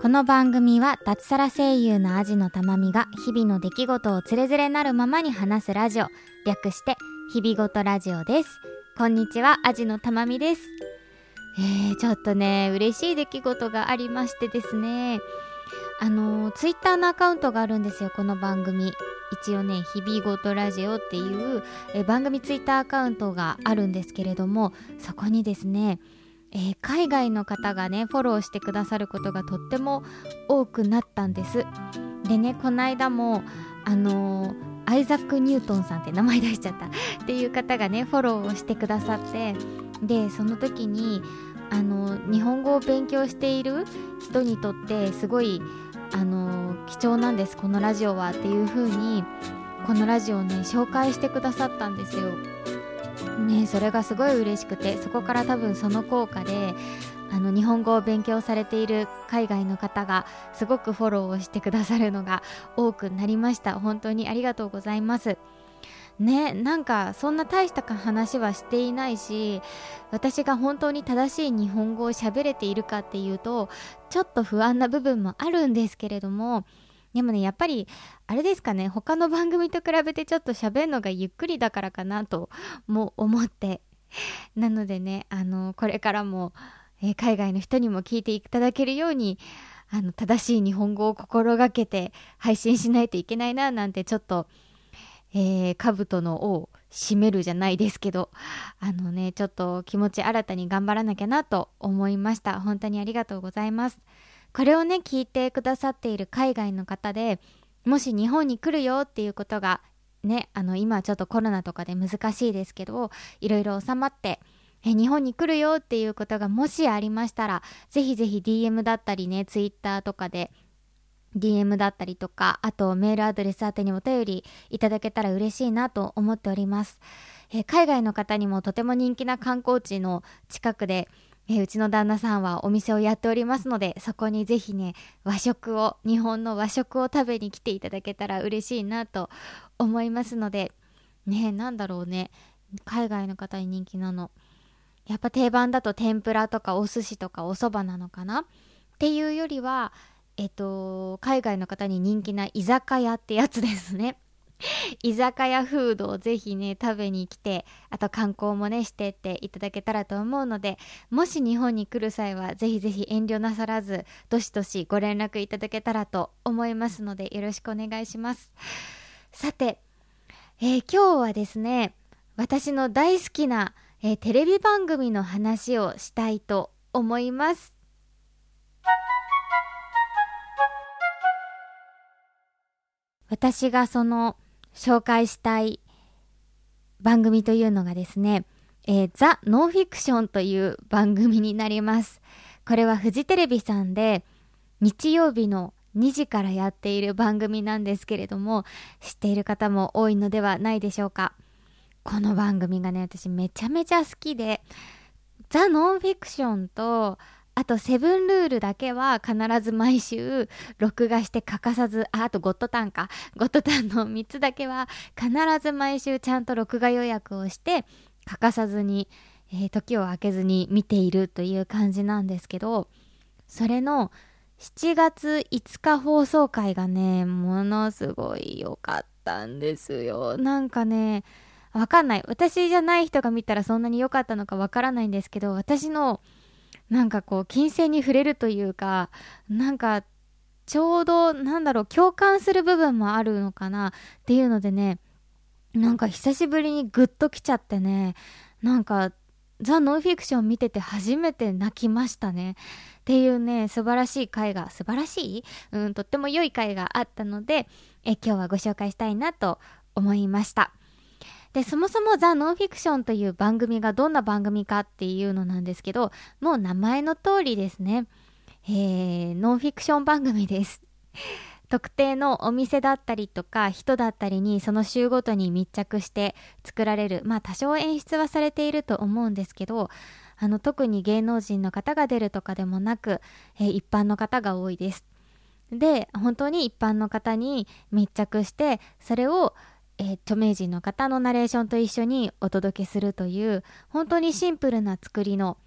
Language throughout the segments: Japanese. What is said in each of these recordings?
この番組は脱サラ声優のアジのたまみが日々の出来事をつれづれなるままに話すラジオ。略して日々ごとラジオです。こんにちはアジのたまみです。えー、ちょっとね嬉しい出来事がありましてですね。あのツイッターのアカウントがあるんですよこの番組。一応ね日々ごとラジオっていうえ番組ツイッターアカウントがあるんですけれどもそこにですねえー、海外の方がねフォローしてくださることがとっても多くなったんです。でねこの間もあのー、アイザック・ニュートンさんって名前出しちゃった。っていう方がねフォローをしてくださってでその時にあの日本語を勉強している人にとってすごいあの貴重なんですこのラジオはっていう風にこのラジオをね紹介してくださったんですよ。ねそれがすごい嬉しくてそこから多分その効果であの日本語を勉強されている海外の方がすごくフォローをしてくださるのが多くなりました。本当にありがとうございます。ねなんかそんな大した話はしていないし私が本当に正しい日本語を喋れているかっていうとちょっと不安な部分もあるんですけれどもでもねやっぱりあれですかね他の番組と比べてちょっと喋るのがゆっくりだからかなとも思ってなのでねあのこれからも、えー、海外の人にも聞いていただけるようにあの正しい日本語を心がけて配信しないといけないななんてちょっと、えー、兜の尾を締めるじゃないですけどあのねちょっと気持ち新たに頑張らなきゃなと思いました本当にありがとうございます。これをね聞いてくださっている海外の方でもし日本に来るよっていうことがねあの今ちょっとコロナとかで難しいですけどいろいろ収まってえ日本に来るよっていうことがもしありましたらぜひぜひ DM だったりね Twitter とかで DM だったりとかあとメールアドレス宛てにお便りいただけたら嬉しいなと思っております、え海外の方にもとても人気な観光地の近くでえうちの旦那さんはお店をやっておりますのでそこにぜひね和食を日本の和食を食べに来ていただけたら嬉しいなと思いますのでねなんだろうね。海外の方に人気なの。やっぱ定番だと天ぷらとかお寿司とかお蕎麦なのかな？っていうよりはえっと海外の方に人気な居酒屋ってやつですね。居酒屋フードをぜひね食べに来てあと観光もねしてっていただけたらと思うのでもし日本に来る際はぜひぜひ遠慮なさらずどしどしご連絡いただけたらと思いますのでよろしくお願いします。さて、えー、今日はですね私の大好きな、えー、テレビ番組の話をしたいと思います。私がその紹介したい番組というのがですね、えー、ザ・ノンフィクションという番組になります。これはフジテレビさんで日曜日の2時からやっている番組なんですけれども知っている方も多いのではないでしょうかこの番組がね私めちゃめちゃ好きでザ・ノンフィクションとあと、セブンルールだけは必ず毎週録画して欠かさず、あ、あとゴッドタンか。ゴッドタンの3つだけは必ず毎週ちゃんと録画予約をして欠かさずに、えー、時を空けずに見ているという感じなんですけど、それの7月5日放送回がね、ものすごい良かったんですよ。なんかね、わかんない。私じゃない人が見たらそんなに良かったのかわからないんですけど、私のなんかこう金銭に触れるというかなんかちょうどなんだろう共感する部分もあるのかなっていうのでねなんか久しぶりにグッときちゃってねなんかザ・ノンフィクション見てて初めて泣きましたね。っていうね素晴らしい回が素晴らしい？うんとっても良い回があったのでえ今日はご紹介したいなと思いました。でそもそもザ・ノンフィクションという番組がどんな番組かっていうのなんですけどもう名前の通りですね、えー、ノンフィクション番組です。特定のお店だったりとか人だったりにその週ごとに密着して作られるまあ多少演出はされていると思うんですけどあの特に芸能人の方が出るとかでもなく、えー、一般の方が多いです。で本当に一般の方に密着してそれをえー、著名人の方のナレーションと一緒にお届けするという本当にシンプルな作りの、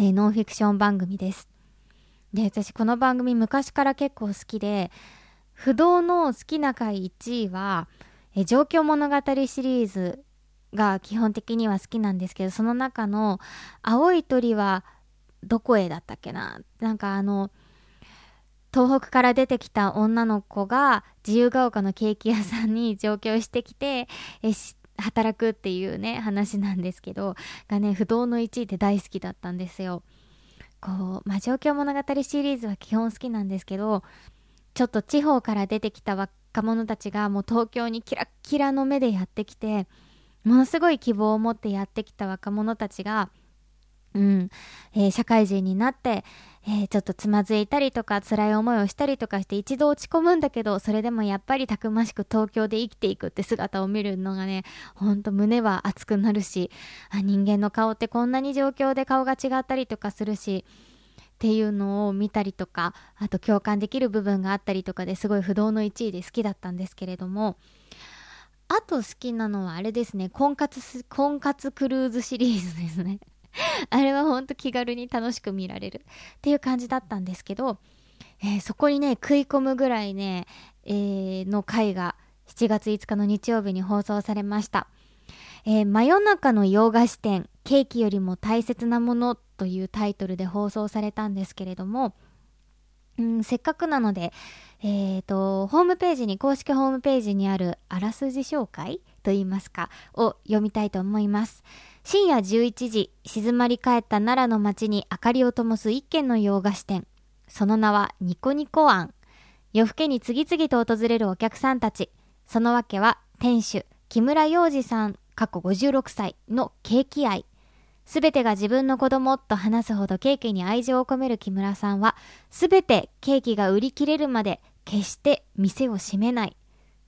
えー、ノンフィクション番組です。で私この番組昔から結構好きで不動の好きな回1位は「え状況物語」シリーズが基本的には好きなんですけどその中の「青い鳥はどこへ?」だったっけな？なんかあの東北から出てきた女の子が自由が丘のケーキ屋さんに上京してきてえ働くっていうね話なんですけどがね不動の1位で大好きだったんですよ。こう、まあ、状況物語シリーズは基本好きなんですけどちょっと地方から出てきた若者たちがもう東京にキラッキラの目でやってきてものすごい希望を持ってやってきた若者たちが、うんえー、社会人になって、えー、ちょっとつまずいたりとか辛い思いをしたりとかして一度落ち込むんだけどそれでもやっぱりたくましく東京で生きていくって姿を見るのがねほんと胸は熱くなるしあ人間の顔ってこんなに状況で顔が違ったりとかするしっていうのを見たりとかあと共感できる部分があったりとかですごい不動の1位で好きだったんですけれどもあと好きなのはあれですね、婚活婚活クルーズシリーズですね。あれはほんと気軽に楽しく見られるっていう感じだったんですけど、えー、そこにね、食い込むぐらいね、えー、の回が7月5日の日曜日に放送されました。えー、真夜中の洋菓子店、ケーキよりも大切なものというタイトルで放送されたんですけれども、うん、せっかくなので、えっ、ー、と、ホームページに、公式ホームページにあるあらすじ紹介といいますか、を読みたいと思います。深夜11時、静まり返った奈良の街に明かりを灯す一軒の洋菓子店。その名はニコニコ庵。夜更けに次々と訪れるお客さんたち。その訳は、店主、木村洋二さん、過去56歳のケーキ愛。すべてが自分の子供と話すほどケーキに愛情を込める木村さんは、すべてケーキが売り切れるまで決して店を閉めない。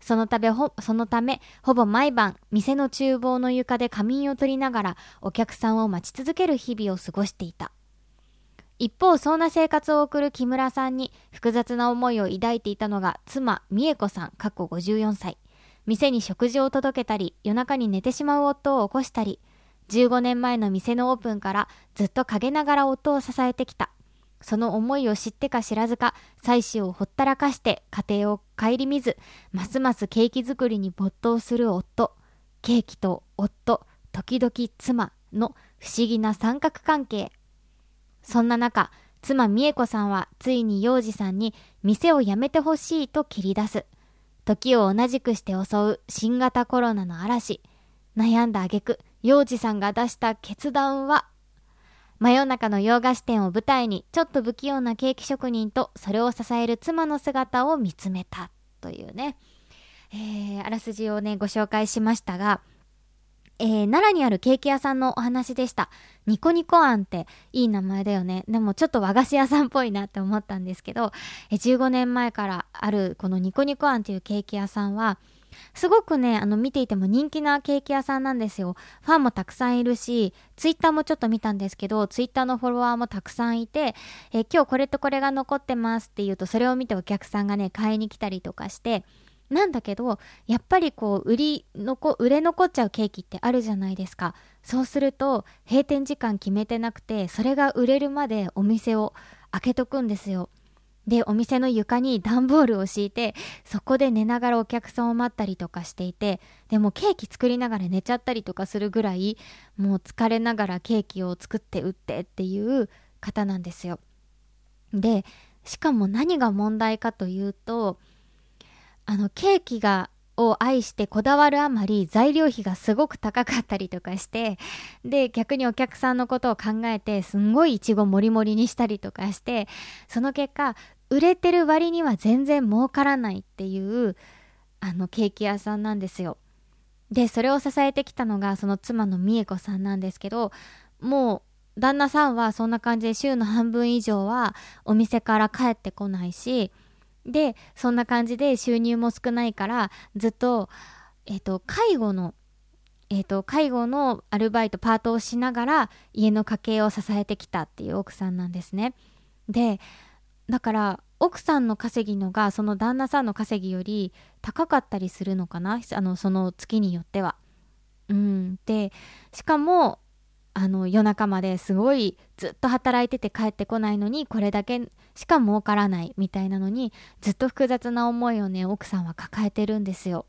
そのためほ、そのため、ほぼ毎晩、店の厨房の床で仮眠を取りながら、お客さんを待ち続ける日々を過ごしていた。一方、そんな生活を送る木村さんに、複雑な思いを抱いていたのが、妻、美恵子さん、過去54歳。店に食事を届けたり、夜中に寝てしまう夫を起こしたり、15年前の店のオープンからずっと陰ながら夫を支えてきた。その思いを知ってか知らずか、妻子をほったらかして家庭を顧みず、ますますケーキ作りに没頭する夫。ケーキと夫、時々妻の不思議な三角関係。そんな中、妻美恵子さんはついに幼児さんに店を辞めてほしいと切り出す。時を同じくして襲う新型コロナの嵐。悩んだ挙句、幼児さんが出した決断は、真夜中の洋菓子店を舞台に、ちょっと不器用なケーキ職人とそれを支える妻の姿を見つめたというね、えー、あらすじをね、ご紹介しましたが、えー、奈良にあるケーキ屋さんのお話でした。ニコニコ庵っていい名前だよね。でもちょっと和菓子屋さんっぽいなって思ったんですけど、えー、15年前からあるこのニコニコ庵っていうケーキ屋さんは、すごくね、あの見ていても人気なケーキ屋さんなんですよ。ファンもたくさんいるし、ツイッターもちょっと見たんですけど、ツイッターのフォロワーもたくさんいて、え今日これとこれが残ってますって言うと、それを見てお客さんがね、買いに来たりとかして、なんだけど、やっぱりこう、売り残、売れ残っちゃうケーキってあるじゃないですか。そうすると、閉店時間決めてなくて、それが売れるまでお店を開けとくんですよ。で、お店の床に段ボールを敷いて、そこで寝ながらお客さんを待ったりとかしていて、でもケーキ作りながら寝ちゃったりとかするぐらい、もう疲れながらケーキを作って売ってっていう方なんですよ。で、しかも何が問題かというと、あの、ケーキがを愛してこだわるあまり材料費がすごく高かったりとかしてで逆にお客さんのことを考えてすんごいいちごもりもりにしたりとかしてその結果売れてる割には全然儲からないっていうあのケーキ屋さんなんですよ。でそれを支えてきたのがその妻の美恵子さんなんですけどもう旦那さんはそんな感じで週の半分以上はお店から帰ってこないしでそんな感じで収入も少ないからずっと,、えーと、介護のえーと介護のアルバイトパートをしながら家の家計を支えてきたっていう奥さんなんですね。でだから奥さんの稼ぎのがその旦那さんの稼ぎより高かったりするのかな？あのその月によっては。うん、でしかもあの夜中まですごいずっと働いてて帰ってこないのにこれだけしか儲からないみたいなのにずっと複雑な思いをね奥さんは抱えてるんですよ。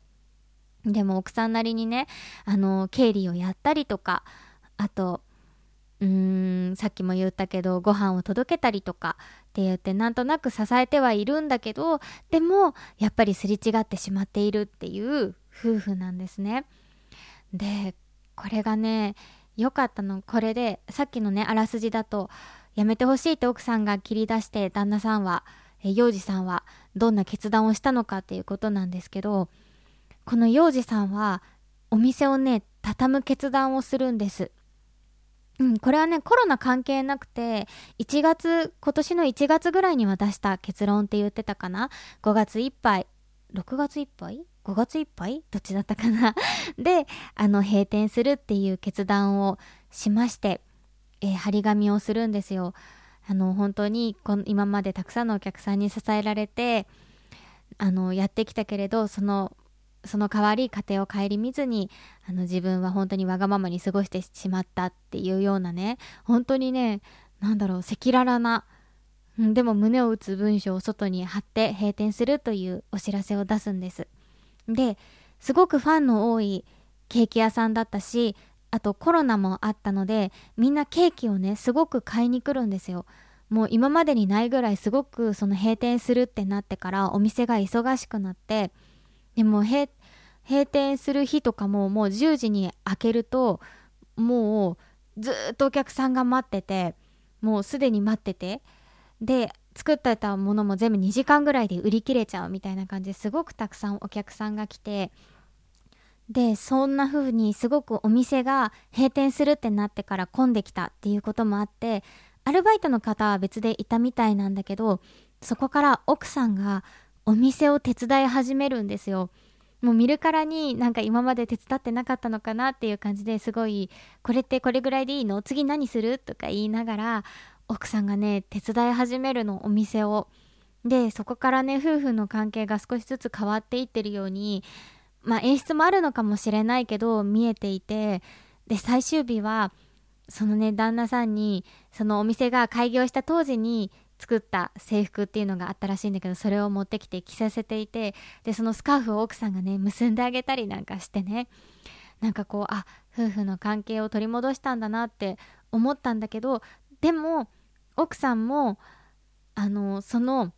でも奥さんなりにねあの経理をやったりとかあとうーんさっきも言ったけどご飯を届けたりとかって言ってなんとなく支えてはいるんだけどでもやっぱりすり違ってしまっているっていう夫婦なんですね。でこれがね良かったのこれでさっきのねあらすじだとやめてほしいって奥さんが切り出して旦那さんは幼児さんはどんな決断をしたのかっていうことなんですけどこの幼児さんはお店をね畳む決断をするんですうん、これはね、コロナ関係なくて、1月、今年の1月ぐらいには出した結論って言ってたかな ?5 月いっぱい、6月いっぱい ?5 月いっぱい？どっちだったかな？で、あの、閉店するっていう決断をしまして、えー、張り紙をするんですよ。あの、本当にこの、今までたくさんのお客さんに支えられて、あの、やってきたけれど、そのその代わり家庭を顧みずにあの自分は本当にわがままに過ごしてしまったっていうようなね本当にねなんだろう赤裸々なでも胸を打つ文章を外に貼って閉店するというお知らせを出すんです。ですごくファンの多いケーキ屋さんだったしあとコロナもあったのでみんなケーキをねすごく買いに来るんですよ。もう今までにないぐらいすごくその閉店するってなってからお店が忙しくなってでも閉店する日とかももう10時に開けるともうずっとお客さんが待っててもうすでに待っててで作ってたものも全部2時間ぐらいで売り切れちゃうみたいな感じですごくたくさんお客さんが来てでそんな風にすごくお店が閉店するってなってから混んできたっていうこともあってアルバイトの方は別でいたみたいなんだけどそこから奥さんがお店を手伝い始めるんですよ。もう見るからになんか今まで手伝ってなかったのかなっていう感じですごいこれってこれぐらいでいいの？次何する？とか言いながら奥さんがね手伝い始めるのお店を。でそこからね夫婦の関係が少しずつ変わっていってるようにまあ演出もあるのかもしれないけど見えていてで最終日はそのね旦那さんにそのお店が開業した当時に作った制服っていうのがあったらしいんだけどそれを持ってきて着させていてでそのスカーフを奥さんがね結んであげたりなんかしてね。なんかこうあ夫婦の関係を取り戻したんだなって思ったんだけどでも奥さんもあのその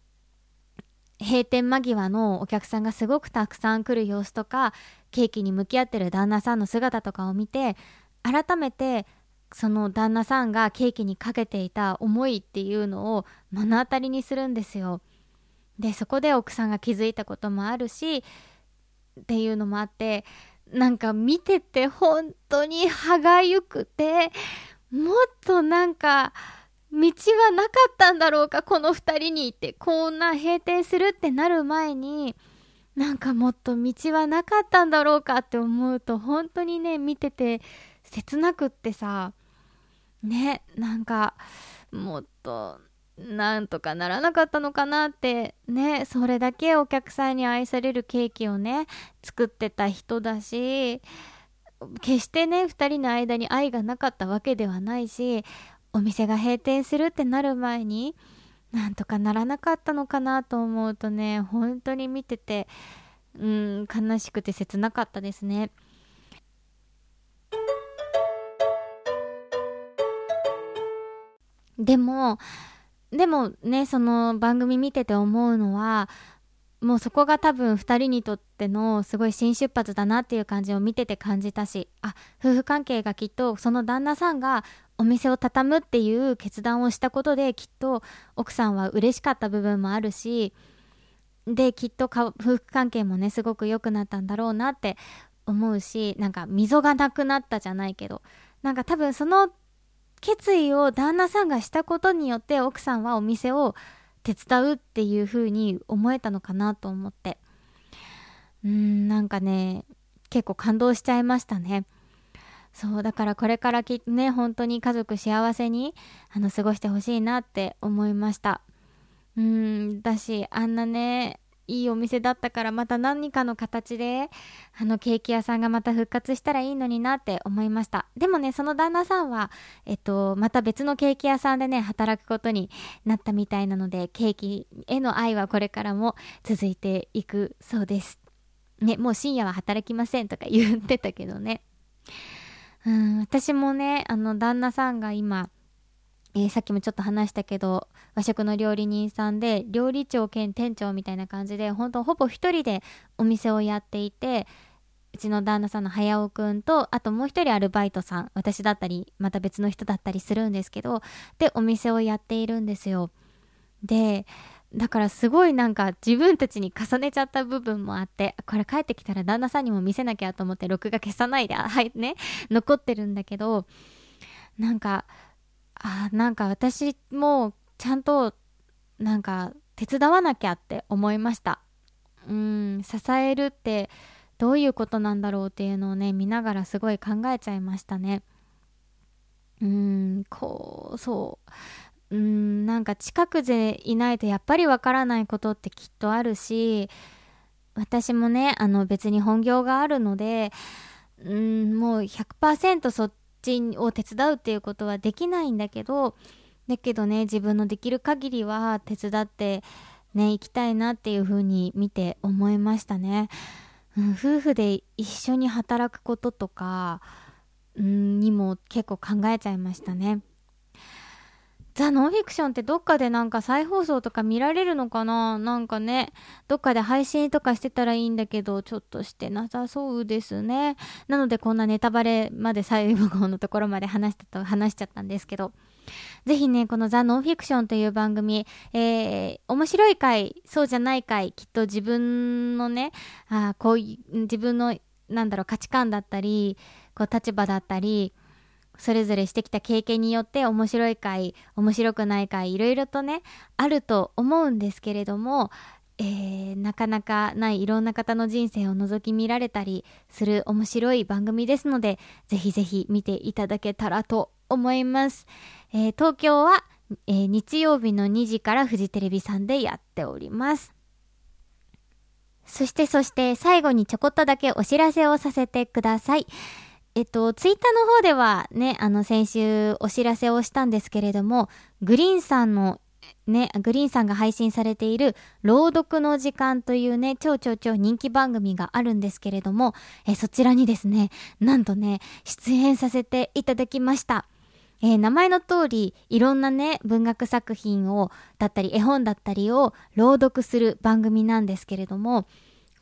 閉店間際のお客さんがすごくたくさん来る様子とかケーキに向き合ってる旦那さんの姿とかを見て改めてその旦那さんがケーキにかけていた思いっていうのを目の当たりにするんですよ。でそこで奥さんが気づいたこともあるしっていうのもあってなんか見てて本当に歯がゆくてもっとなんか道はなかったんだろうかこの2人にってこんな閉店するってなる前になんかもっと道はなかったんだろうかって思うと本当にね見てて切なくってさねなんかもっとなんとかならなかったのかなってねそれだけお客さんに愛されるケーキをね作ってた人だし決してね2人の間に愛がなかったわけではないしお店が閉店するってなる前になんとかならなかったのかなと思うとね本当に見ててうん悲しくて切なかったですね。でもでもねその番組見てて思うのはもうそこが多分2人にとってのすごい新出発だなっていう感じを見てて感じたしあ夫婦関係がきっとその旦那さんがお店を畳むっていう決断をしたことできっと奥さんは嬉しかった部分もあるしできっと夫婦関係もねすごく良くなったんだろうなって思うしなんか溝がなくなったじゃないけどなんか多分その決意を旦那さんがしたことによって奥さんはお店を手伝うっていう風に思えたのかなと思って。うんなんかね結構感動しちゃいましたね。そうだからこれからきね本当に家族幸せにあの過ごしてほしいなって思いました。うんだしあんなねいいお店だったからまた何かの形であのケーキ屋さんがまた復活したらいいのになって思いました。でもねその旦那さんはえっとまた別のケーキ屋さんでね働くことになったみたいなのでケーキへの愛はこれからも続いていくそうです。ねもう深夜は働きませんとか言ってたけどね。うん私もねあの旦那さんが今えー、さっきもちょっと話したけど和食の料理人さんで料理長兼店長みたいな感じで本当ほぼ一人でお店をやっていてうちの旦那さんの早尾くんとあともう一人アルバイトさん私だったりまた別の人だったりするんですけどでお店をやっているんですよ。でだからすごいなんか自分たちに重ねちゃった部分もあってこれ帰ってきたら旦那さんにも見せなきゃと思って録画消さないではいね残ってるんだけどなんかあなんか私もちゃんとなんか手伝わなきゃって思いました。うん支えるってどういうことなんだろうっていうのをね見ながらすごい考えちゃいましたね。うんこうそう。うんなんか近くでいないとやっぱりわからないことってきっとあるし私もねあの別に本業があるのでうんもう100%そっちを手伝うっていうことはできないんだけどだけどね自分のできる限りは手伝ってね行きたいなっていうふうに見て思いましたね、うん、夫婦で一緒に働くこととか、うん、にも結構考えちゃいましたね。ザ・ノンフィクションってどっかでなんか再放送とか見られるのかな？なんかね、どっかで配信とかしてたらいいんだけど、ちょっとしてなさそうですね。なのでこんなネタバレまで最後のところまで話したと、話しちゃったんですけど、ぜひね、このザ・ノンフィクションという番組、えー、面白い回、そうじゃない回、きっと自分のね、あこういう、自分の、なんだろう、価値観だったり、こう立場だったり、それぞれしてきた経験によって面白い回面白くない回いろいろとねあると思うんですけれども、えー、なかなかないいろんな方の人生を覗き見られたりする面白い番組ですのでぜひぜひ見ていただけたらと思います、えー、東京は、えー、日曜日の2時からフジテレビさんでやっておりますそしてそして最後にちょこっとだけお知らせをさせてください。えっと、ツイッターの方ではね、あの、先週お知らせをしたんですけれども、グリーンさんのね、グリーンさんが配信されている朗読の時間というね、超超超人気番組があるんですけれども、えそちらにですね、なんとね、出演させていただきました。えー、名前の通り、いろんなね、文学作品を、だったり、絵本だったりを朗読する番組なんですけれども、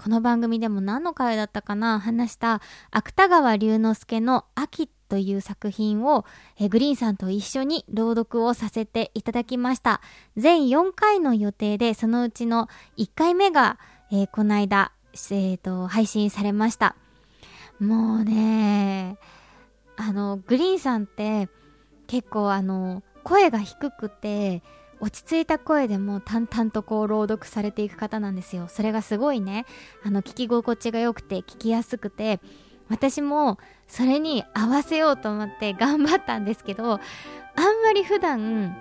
この番組でも何の回だったかな？話した芥川龍之介の秋という作品をえグリーンさんと一緒に朗読をさせていただきました。全4回の予定でそのうちの1回目が、えー、この間、えーと、配信されました。もうね、あの、グリーンさんって結構あの、声が低くて、落ち着いた声でも淡々とこう朗読されていく方なんですよ。それがすごいね。あの聞き心地が良くて聞きやすくて私もそれに合わせようと思って頑張ったんですけどあんまり普段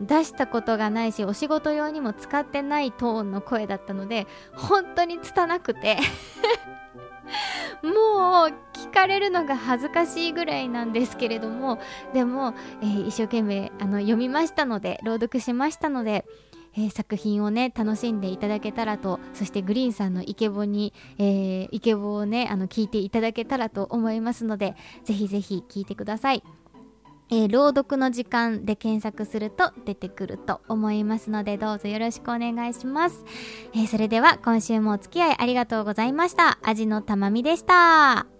出したことがないしお仕事用にも使ってないトーンの声だったので本当に拙くて。もう聞かれるのが恥ずかしいぐらいなんですけれどもでも、えー、一生懸命あの読みましたので朗読しましたので、えー、作品をね楽しんでいただけたらとそしてグリーンさんのイケボに、えー、イケボをねあの聞いていただけたらと思いますのでぜひぜひ聞いてください。えー、朗読の時間で検索すると出てくると思いますのでどうぞよろしくお願いします、えー、それでは今週もお付き合いありがとうございました。味のたまみでした。